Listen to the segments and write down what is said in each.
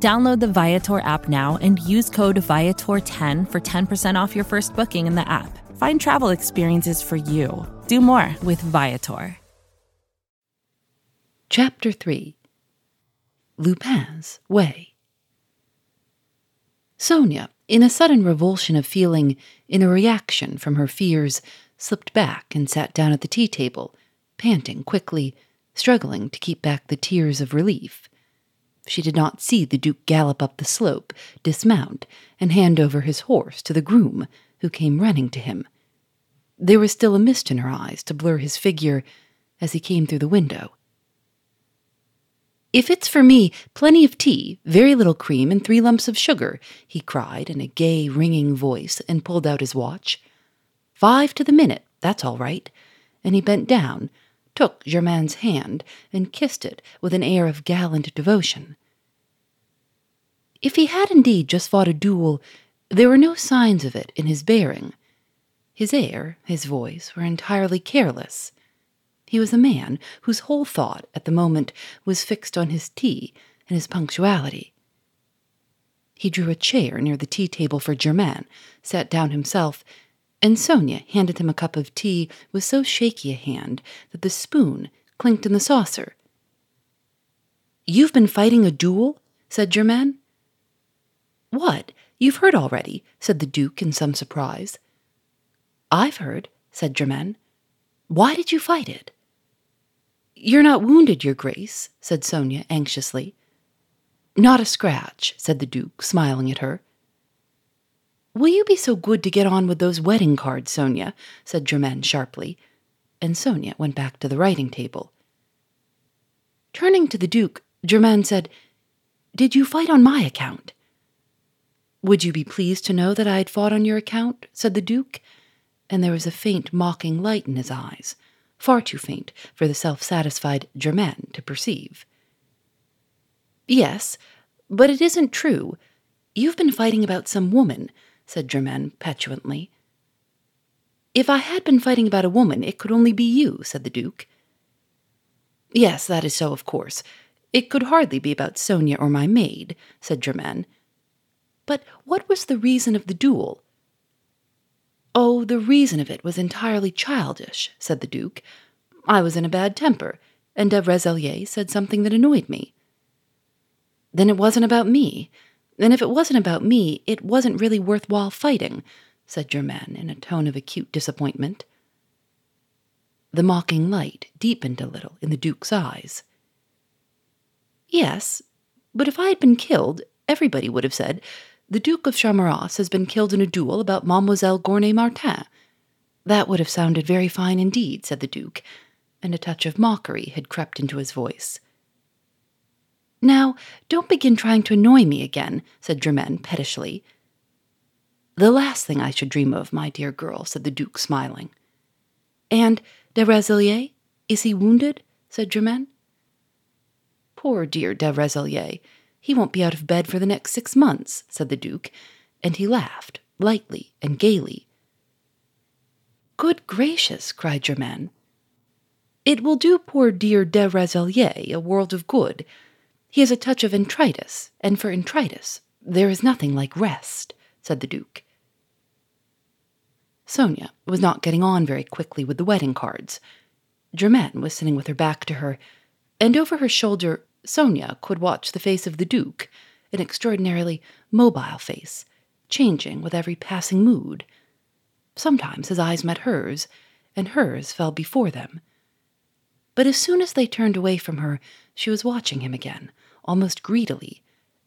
Download the Viator app now and use code Viator10 for 10% off your first booking in the app. Find travel experiences for you. Do more with Viator. Chapter 3 Lupin's Way Sonia, in a sudden revulsion of feeling, in a reaction from her fears, slipped back and sat down at the tea table, panting quickly, struggling to keep back the tears of relief. She did not see the Duke gallop up the slope, dismount, and hand over his horse to the groom, who came running to him. There was still a mist in her eyes to blur his figure as he came through the window. If it's for me, plenty of tea, very little cream, and three lumps of sugar, he cried in a gay, ringing voice and pulled out his watch. Five to the minute, that's all right. And he bent down, took Germaine's hand, and kissed it with an air of gallant devotion. If he had indeed just fought a duel, there were no signs of it in his bearing. His air, his voice, were entirely careless. He was a man whose whole thought at the moment was fixed on his tea and his punctuality. He drew a chair near the tea table for Germaine, sat down himself, and Sonia handed him a cup of tea with so shaky a hand that the spoon clinked in the saucer. You've been fighting a duel? said Germaine. What? You've heard already, said the Duke in some surprise. I've heard, said Germaine. Why did you fight it? You're not wounded, Your Grace, said Sonia anxiously. Not a scratch, said the Duke, smiling at her. Will you be so good to get on with those wedding cards, Sonia? said Germaine sharply, and Sonia went back to the writing table. Turning to the Duke, Germaine said, Did you fight on my account? Would you be pleased to know that I had fought on your account? said the Duke, and there was a faint mocking light in his eyes far too faint for the self satisfied Germaine to perceive. Yes, but it isn't true. You've been fighting about some woman, said Germaine petulantly. If I had been fighting about a woman, it could only be you, said the Duke. Yes, that is so, of course. It could hardly be about Sonia or my maid, said Germaine. But what was the reason of the duel? Oh, the reason of it was entirely childish, said the Duke. I was in a bad temper, and de Rezillier said something that annoyed me. Then it wasn't about me. And if it wasn't about me, it wasn't really worthwhile fighting, said Germaine in a tone of acute disappointment. The mocking light deepened a little in the Duke's eyes. Yes, but if I had been killed, everybody would have said, the Duke of Charmerace has been killed in a duel about Mademoiselle Gournay Martin. That would have sounded very fine indeed, said the Duke, and a touch of mockery had crept into his voice. Now, don't begin trying to annoy me again, said Germaine pettishly. The last thing I should dream of, my dear girl, said the Duke, smiling. And de Rezillier? Is he wounded? said Germaine. Poor dear de Rezillier. He won't be out of bed for the next six months, said the Duke, and he laughed, lightly and gaily. Good gracious, cried Germaine. It will do poor dear de Rezillier a world of good. He has a touch of enteritis, and for enteritis there is nothing like rest, said the Duke. Sonia was not getting on very quickly with the wedding cards. Germaine was sitting with her back to her, and over her shoulder Sonia could watch the face of the Duke, an extraordinarily mobile face, changing with every passing mood. Sometimes his eyes met hers, and hers fell before them. But as soon as they turned away from her, she was watching him again, almost greedily,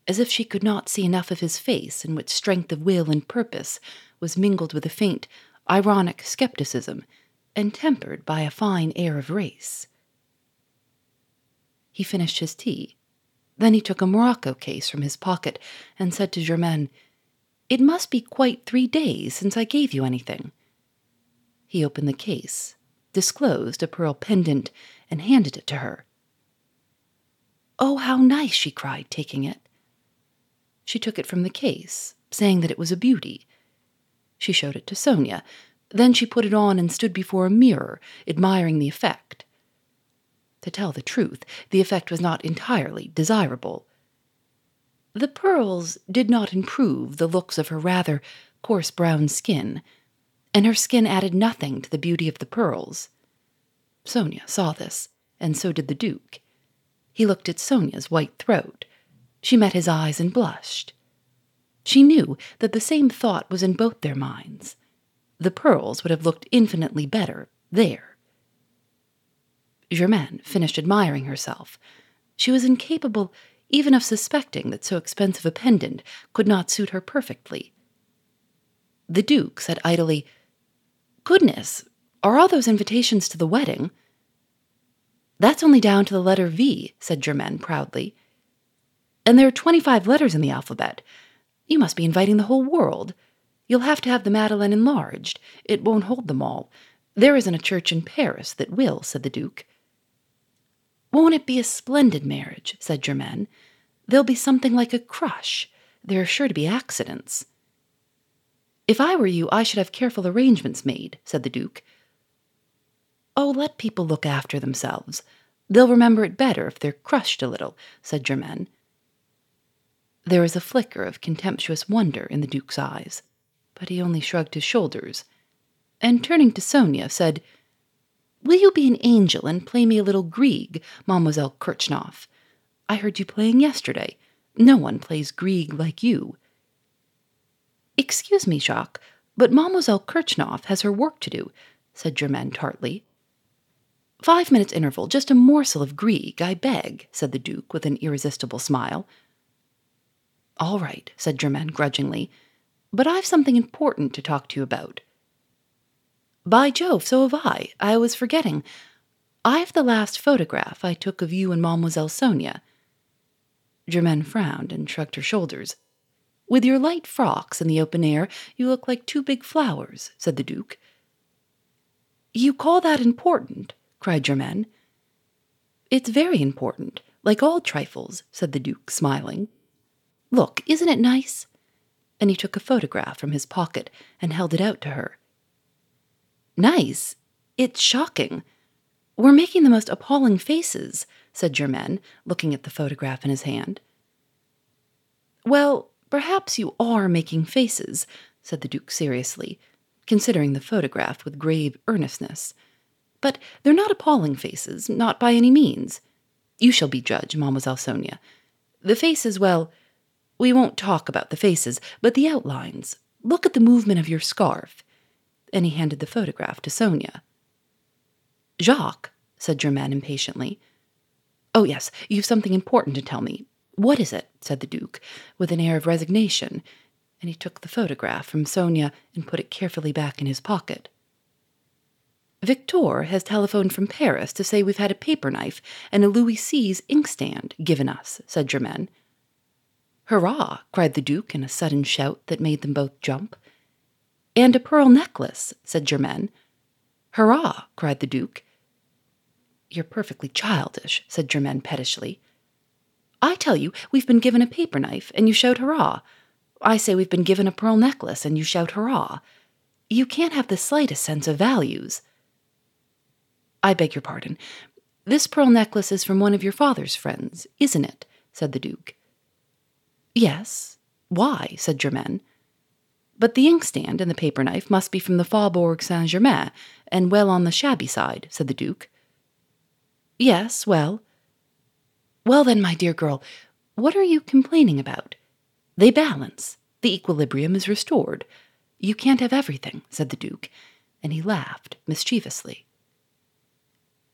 as if she could not see enough of his face in which strength of will and purpose was mingled with a faint, ironic skepticism, and tempered by a fine air of race. He finished his tea. Then he took a morocco case from his pocket and said to Germaine, It must be quite three days since I gave you anything. He opened the case, disclosed a pearl pendant, and handed it to her. Oh, how nice, she cried, taking it. She took it from the case, saying that it was a beauty. She showed it to Sonia. Then she put it on and stood before a mirror, admiring the effect. To tell the truth, the effect was not entirely desirable. The pearls did not improve the looks of her rather coarse brown skin, and her skin added nothing to the beauty of the pearls. Sonia saw this, and so did the Duke. He looked at Sonia's white throat. She met his eyes and blushed. She knew that the same thought was in both their minds. The pearls would have looked infinitely better there. Germaine finished admiring herself. She was incapable even of suspecting that so expensive a pendant could not suit her perfectly. The Duke said idly, Goodness, are all those invitations to the wedding? That's only down to the letter V, said Germaine proudly. And there are 25 letters in the alphabet. You must be inviting the whole world. You'll have to have the Madeleine enlarged. It won't hold them all. There isn't a church in Paris that will, said the Duke. Won't it be a splendid marriage? said Germaine. There'll be something like a crush. There are sure to be accidents. If I were you, I should have careful arrangements made, said the Duke. Oh, let people look after themselves. They'll remember it better if they're crushed a little, said Germaine. There was a flicker of contemptuous wonder in the Duke's eyes, but he only shrugged his shoulders, and turning to Sonia, said, Will you be an angel and play me a little Grieg, Mademoiselle Kritchnoff? I heard you playing yesterday. No one plays Grieg like you. Excuse me, Jacques, but Mademoiselle Kritchnoff has her work to do, said Germaine tartly. Five minutes interval, just a morsel of Grieg, I beg, said the Duke with an irresistible smile. All right, said Germaine grudgingly, but I've something important to talk to you about. By Jove, so have I. I was forgetting. I've the last photograph I took of you and Mademoiselle Sonia. Germaine frowned and shrugged her shoulders. With your light frocks in the open air, you look like two big flowers, said the Duke. You call that important? cried Germaine. It's very important, like all trifles, said the Duke, smiling. Look, isn't it nice? And he took a photograph from his pocket and held it out to her. Nice? It's shocking. We're making the most appalling faces, said Germaine, looking at the photograph in his hand. Well, perhaps you are making faces, said the Duke seriously, considering the photograph with grave earnestness. But they're not appalling faces, not by any means. You shall be judge, Mademoiselle Sonia. The faces, well, we won't talk about the faces, but the outlines. Look at the movement of your scarf. And he handed the photograph to Sonia. Jacques, said Germaine impatiently. Oh, yes, you've something important to tell me. What is it? said the Duke, with an air of resignation, and he took the photograph from Sonia and put it carefully back in his pocket. Victor has telephoned from Paris to say we've had a paper knife and a Louis Seize inkstand given us, said Germaine. Hurrah! cried the Duke in a sudden shout that made them both jump. And a pearl necklace, said Germaine. Hurrah! cried the Duke. You're perfectly childish, said Germaine pettishly. I tell you, we've been given a paper knife, and you shout hurrah. I say we've been given a pearl necklace, and you shout hurrah. You can't have the slightest sense of values. I beg your pardon. This pearl necklace is from one of your father's friends, isn't it? said the Duke. Yes. Why? said Germaine. But the inkstand and the paper knife must be from the Faubourg Saint Germain, and well on the shabby side, said the Duke. Yes, well. Well, then, my dear girl, what are you complaining about? They balance. The equilibrium is restored. You can't have everything, said the Duke, and he laughed mischievously.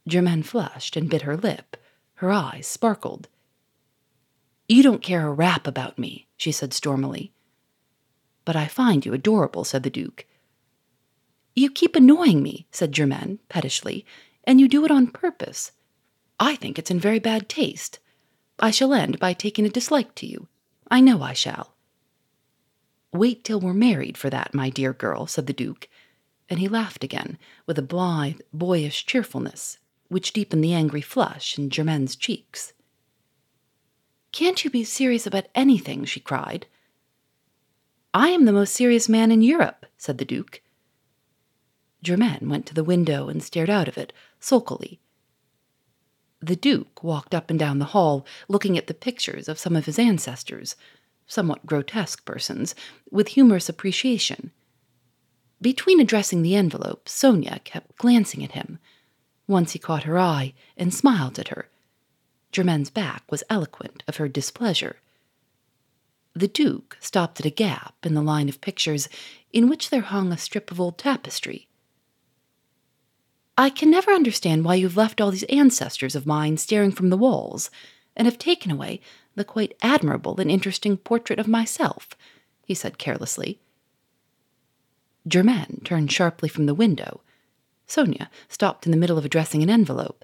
Germaine flushed and bit her lip. Her eyes sparkled. You don't care a rap about me, she said stormily. But I find you adorable, said the Duke. You keep annoying me, said Germaine pettishly, and you do it on purpose. I think it's in very bad taste. I shall end by taking a dislike to you. I know I shall. Wait till we're married for that, my dear girl, said the Duke, and he laughed again with a blithe, boyish cheerfulness which deepened the angry flush in Germaine's cheeks. Can't you be serious about anything? she cried. I am the most serious man in Europe, said the Duke. Germaine went to the window and stared out of it, sulkily. The Duke walked up and down the hall, looking at the pictures of some of his ancestors, somewhat grotesque persons, with humorous appreciation. Between addressing the envelope, Sonia kept glancing at him. Once he caught her eye and smiled at her. Germaine's back was eloquent of her displeasure. The Duke stopped at a gap in the line of pictures in which there hung a strip of old tapestry. I can never understand why you've left all these ancestors of mine staring from the walls, and have taken away the quite admirable and interesting portrait of myself, he said carelessly. Germaine turned sharply from the window. Sonia stopped in the middle of addressing an envelope,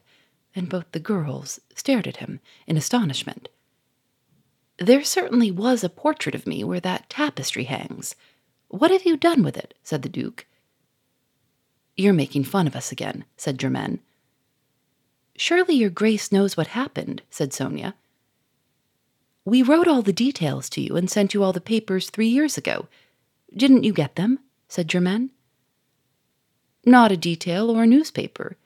and both the girls stared at him in astonishment. There certainly was a portrait of me where that tapestry hangs. What have you done with it? said the Duke. You're making fun of us again, said Germaine. Surely your grace knows what happened, said Sonia. We wrote all the details to you and sent you all the papers three years ago. Didn't you get them? said Germaine. Not a detail or a newspaper.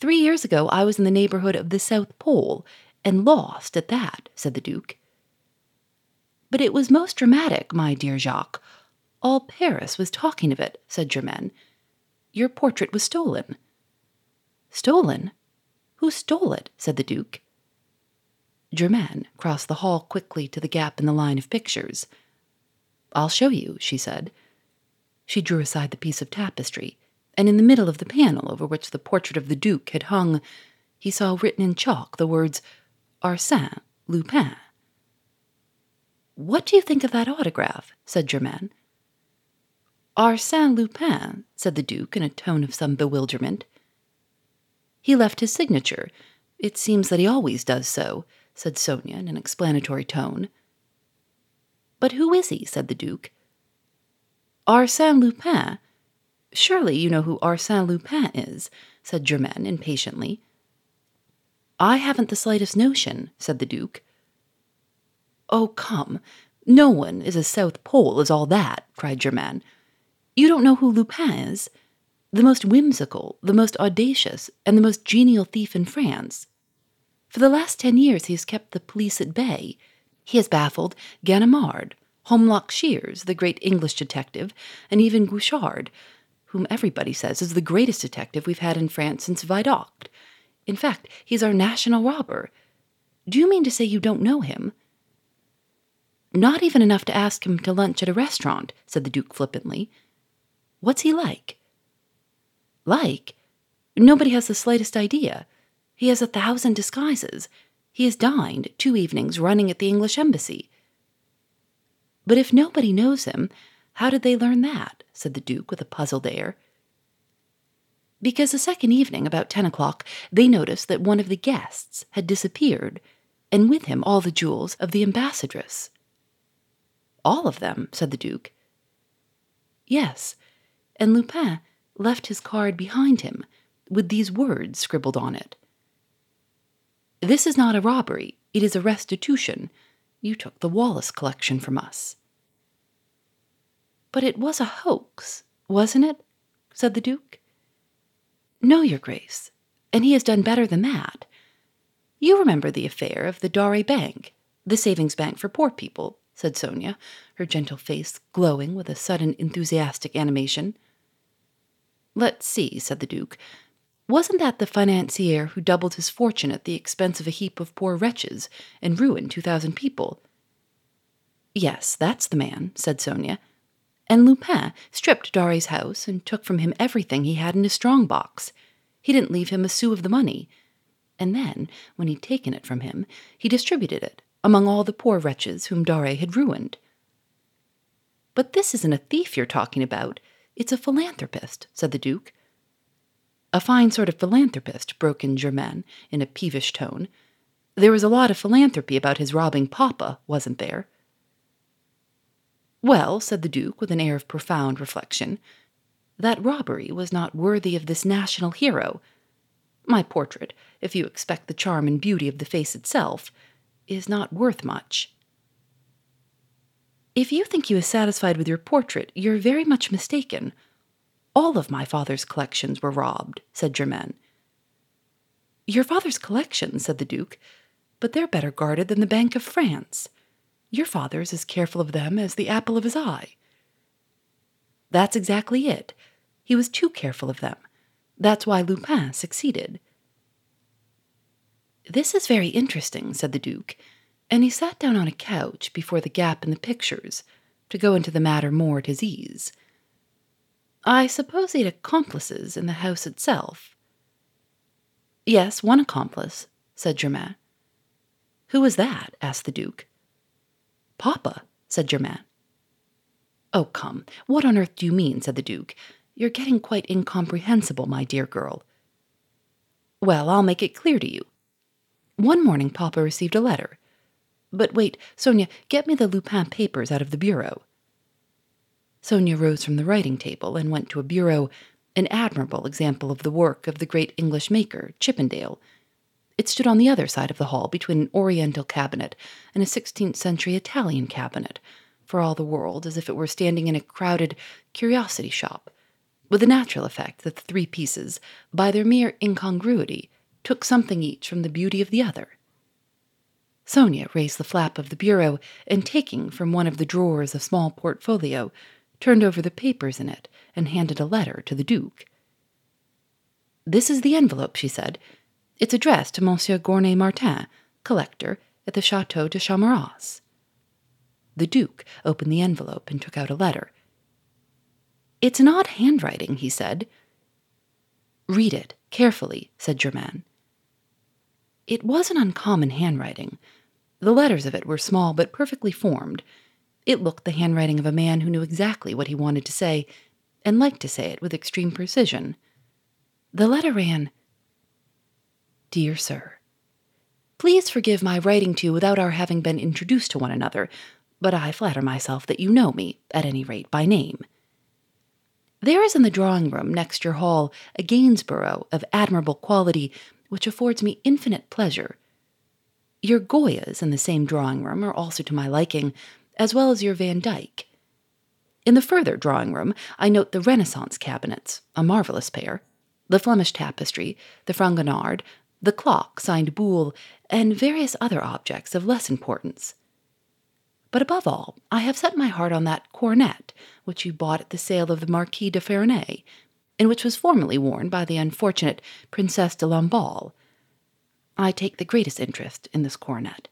Three years ago I was in the neighborhood of the South Pole, and lost at that, said the Duke. But it was most dramatic, my dear Jacques. All Paris was talking of it, said Germaine. Your portrait was stolen. Stolen? Who stole it? said the Duke. Germaine crossed the hall quickly to the gap in the line of pictures. I'll show you, she said. She drew aside the piece of tapestry, and in the middle of the panel over which the portrait of the Duke had hung, he saw written in chalk the words Arsène Lupin. What do you think of that autograph? said Germaine. Arsène Lupin, said the Duke in a tone of some bewilderment. He left his signature. It seems that he always does so, said Sonia in an explanatory tone. But who is he? said the Duke. Arsène Lupin. Surely you know who Arsène Lupin is, said Germaine impatiently. I haven't the slightest notion, said the Duke. Oh, come. No one is a South Pole as all that, cried Germaine. You don't know who Lupin is? The most whimsical, the most audacious, and the most genial thief in France. For the last ten years he has kept the police at bay. He has baffled Ganimard, Holmlock Shears, the great English detective, and even Guerchard, whom everybody says is the greatest detective we've had in France since Vidocq. In fact, he's our national robber. Do you mean to say you don't know him? Not even enough to ask him to lunch at a restaurant, said the Duke flippantly. What's he like? Like? Nobody has the slightest idea. He has a thousand disguises. He has dined two evenings running at the English embassy. But if nobody knows him, how did they learn that? said the Duke with a puzzled air. Because the second evening, about ten o'clock, they noticed that one of the guests had disappeared, and with him all the jewels of the ambassadress. All of them, said the Duke. Yes, and Lupin left his card behind him, with these words scribbled on it This is not a robbery, it is a restitution. You took the Wallace collection from us. But it was a hoax, wasn't it? said the Duke. No, Your Grace, and he has done better than that. You remember the affair of the Dore Bank, the savings bank for poor people, said Sonia, her gentle face glowing with a sudden enthusiastic animation. Let's see, said the Duke. Wasn't that the financier who doubled his fortune at the expense of a heap of poor wretches and ruined two thousand people? Yes, that's the man, said Sonia. And Lupin stripped Dore's house and took from him everything he had in his strong box. He didn't leave him a sou of the money. And then, when he'd taken it from him, he distributed it among all the poor wretches whom Dore had ruined. But this isn't a thief you're talking about. It's a philanthropist, said the Duke. A fine sort of philanthropist, broke in Germaine in a peevish tone. There was a lot of philanthropy about his robbing Papa, wasn't there? Well, said the Duke with an air of profound reflection, that robbery was not worthy of this national hero. My portrait, if you expect the charm and beauty of the face itself, is not worth much. If you think you are satisfied with your portrait, you're very much mistaken. All of my father's collections were robbed, said Germaine. Your father's collections, said the Duke, but they're better guarded than the Bank of France. Your father's as careful of them as the apple of his eye. That's exactly it. He was too careful of them. That's why Lupin succeeded. This is very interesting, said the Duke, and he sat down on a couch before the gap in the pictures to go into the matter more at his ease. I suppose he had accomplices in the house itself. Yes, one accomplice, said Germaine. Who was that? asked the Duke. Papa, said Germaine. Oh, come, what on earth do you mean? said the Duke. You're getting quite incomprehensible, my dear girl. Well, I'll make it clear to you. One morning, Papa received a letter. But wait, Sonia, get me the Lupin papers out of the bureau. Sonia rose from the writing table and went to a bureau, an admirable example of the work of the great English maker, Chippendale. It stood on the other side of the hall between an Oriental cabinet and a 16th century Italian cabinet, for all the world as if it were standing in a crowded curiosity shop with the natural effect that the three pieces, by their mere incongruity, took something each from the beauty of the other. Sonia raised the flap of the bureau and, taking from one of the drawers a small portfolio, turned over the papers in it and handed a letter to the Duke. This is the envelope, she said. It's addressed to Monsieur Gournay Martin, collector at the Chateau de Charmerace. The Duke opened the envelope and took out a letter. It's an odd handwriting, he said. Read it carefully, said Germaine. It was an uncommon handwriting. The letters of it were small but perfectly formed. It looked the handwriting of a man who knew exactly what he wanted to say and liked to say it with extreme precision. The letter ran Dear Sir, Please forgive my writing to you without our having been introduced to one another, but I flatter myself that you know me, at any rate by name. There is in the drawing room next your hall a Gainsborough of admirable quality which affords me infinite pleasure. Your Goyas in the same drawing room are also to my liking, as well as your Van Dyck. In the further drawing room, I note the Renaissance cabinets, a marvelous pair, the Flemish tapestry, the Fragonard, the clock signed Boulle, and various other objects of less importance. But above all, I have set my heart on that coronet which you bought at the sale of the Marquis de Ferney, and which was formerly worn by the unfortunate Princess de Lamballe. I take the greatest interest in this coronet.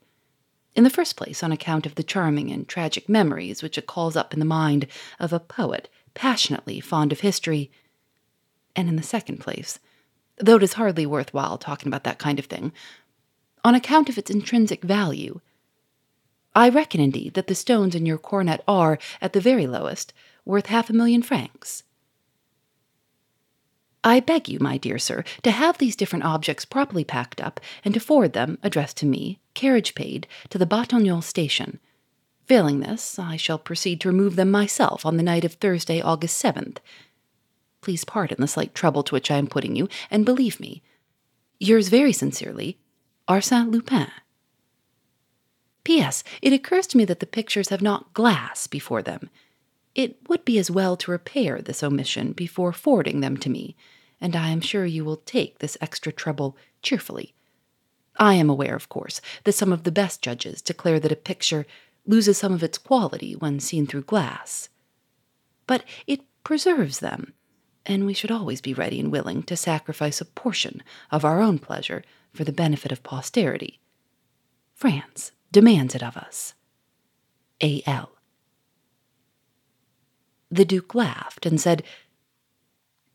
In the first place, on account of the charming and tragic memories which it calls up in the mind of a poet passionately fond of history, and in the second place, though it is hardly worth while talking about that kind of thing, on account of its intrinsic value I reckon, indeed, that the stones in your coronet are, at the very lowest, worth half a million francs. I beg you, my dear sir, to have these different objects properly packed up, and to forward them, addressed to me, carriage paid, to the Batignolles station. Failing this, I shall proceed to remove them myself on the night of Thursday, August 7th. Please pardon the slight trouble to which I am putting you, and believe me, yours very sincerely, Arsène Lupin. P.S. It occurs to me that the pictures have not glass before them. It would be as well to repair this omission before forwarding them to me, and I am sure you will take this extra trouble cheerfully. I am aware, of course, that some of the best judges declare that a picture loses some of its quality when seen through glass. But it preserves them, and we should always be ready and willing to sacrifice a portion of our own pleasure for the benefit of posterity. France demands it of us. A.L. The Duke laughed and said,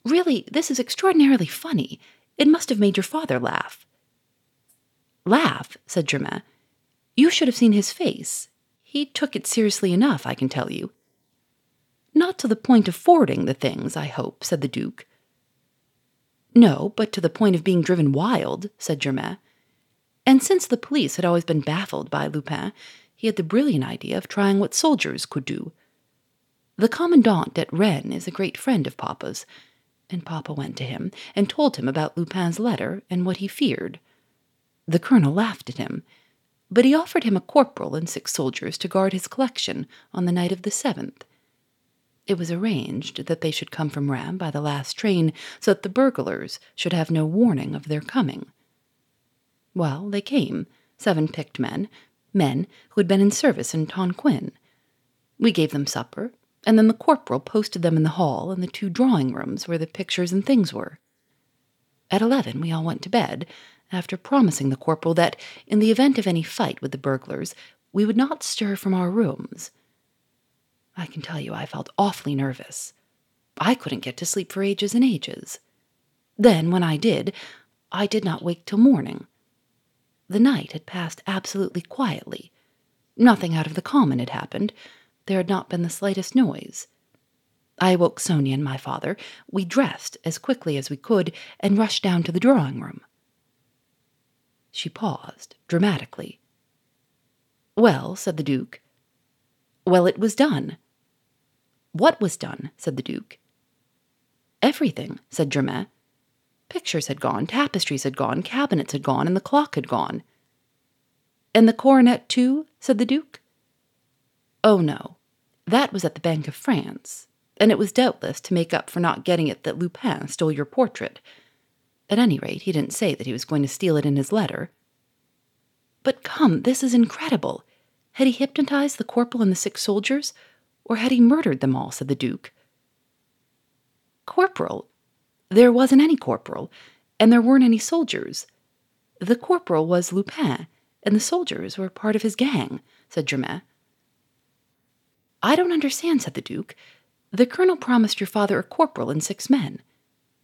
Really, this is extraordinarily funny. It must have made your father laugh. Laugh, said Germaine. You should have seen his face. He took it seriously enough, I can tell you. Not to the point of forwarding the things, I hope, said the Duke. No, but to the point of being driven wild, said Germaine. And since the police had always been baffled by Lupin, he had the brilliant idea of trying what soldiers could do. The commandant at Rennes is a great friend of Papa's, and Papa went to him and told him about Lupin's letter and what he feared. The colonel laughed at him, but he offered him a corporal and six soldiers to guard his collection on the night of the seventh. It was arranged that they should come from Rheims by the last train so that the burglars should have no warning of their coming. Well, they came, seven picked men, men who had been in service in Tonquin. We gave them supper, and then the corporal posted them in the hall and the two drawing rooms where the pictures and things were. At eleven, we all went to bed, after promising the corporal that, in the event of any fight with the burglars, we would not stir from our rooms. I can tell you I felt awfully nervous. I couldn't get to sleep for ages and ages. Then, when I did, I did not wake till morning. The night had passed absolutely quietly. Nothing out of the common had happened. There had not been the slightest noise. I woke Sonia and my father. We dressed as quickly as we could and rushed down to the drawing room. She paused, dramatically. Well, said the Duke. Well, it was done. What was done? said the Duke. Everything, said Germaine. Pictures had gone, tapestries had gone, cabinets had gone, and the clock had gone. And the coronet, too? said the Duke. Oh, no. That was at the Bank of France, and it was doubtless to make up for not getting it that Lupin stole your portrait. At any rate, he didn't say that he was going to steal it in his letter. But come, this is incredible. Had he hypnotized the corporal and the six soldiers, or had he murdered them all? said the Duke. Corporal? There wasn't any corporal, and there weren't any soldiers. The corporal was Lupin, and the soldiers were part of his gang, said Germaine. I don't understand, said the Duke. The colonel promised your father a corporal and six men.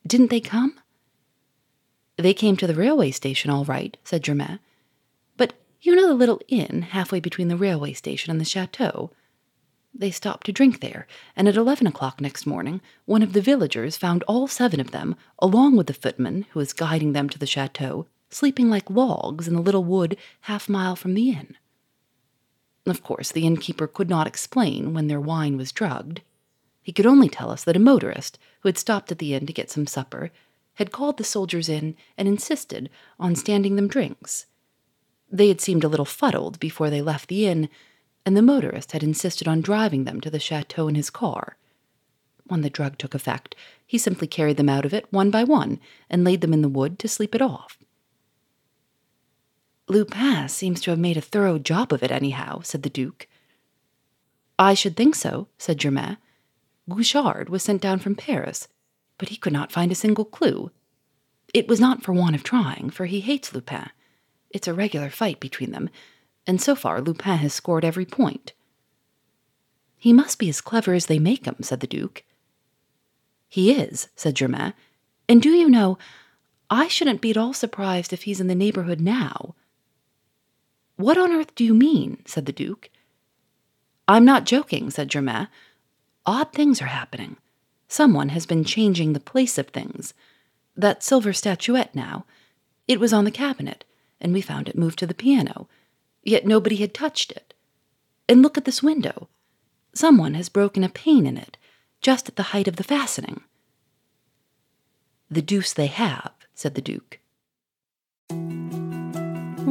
Didn't they come? They came to the railway station all right, said Germaine. But you know the little inn halfway between the railway station and the chateau? They stopped to drink there, and at eleven o'clock next morning, one of the villagers found all seven of them, along with the footman who was guiding them to the chateau, sleeping like logs in the little wood half mile from the inn. Of course, the innkeeper could not explain when their wine was drugged. He could only tell us that a motorist, who had stopped at the inn to get some supper, had called the soldiers in and insisted on standing them drinks. They had seemed a little fuddled before they left the inn, and the motorist had insisted on driving them to the chateau in his car. When the drug took effect, he simply carried them out of it one by one and laid them in the wood to sleep it off. Lupin seems to have made a thorough job of it, anyhow, said the Duke. I should think so, said Germaine. Guerchard was sent down from Paris, but he could not find a single clue. It was not for want of trying, for he hates Lupin. It's a regular fight between them, and so far Lupin has scored every point. He must be as clever as they make him, said the Duke. He is, said Germaine. And do you know, I shouldn't be at all surprised if he's in the neighborhood now. What on earth do you mean? said the Duke. I'm not joking, said Germaine. Odd things are happening. Someone has been changing the place of things. That silver statuette now. It was on the cabinet, and we found it moved to the piano yet nobody had touched it. And look at this window. Someone has broken a pane in it, just at the height of the fastening. The deuce they have, said the Duke.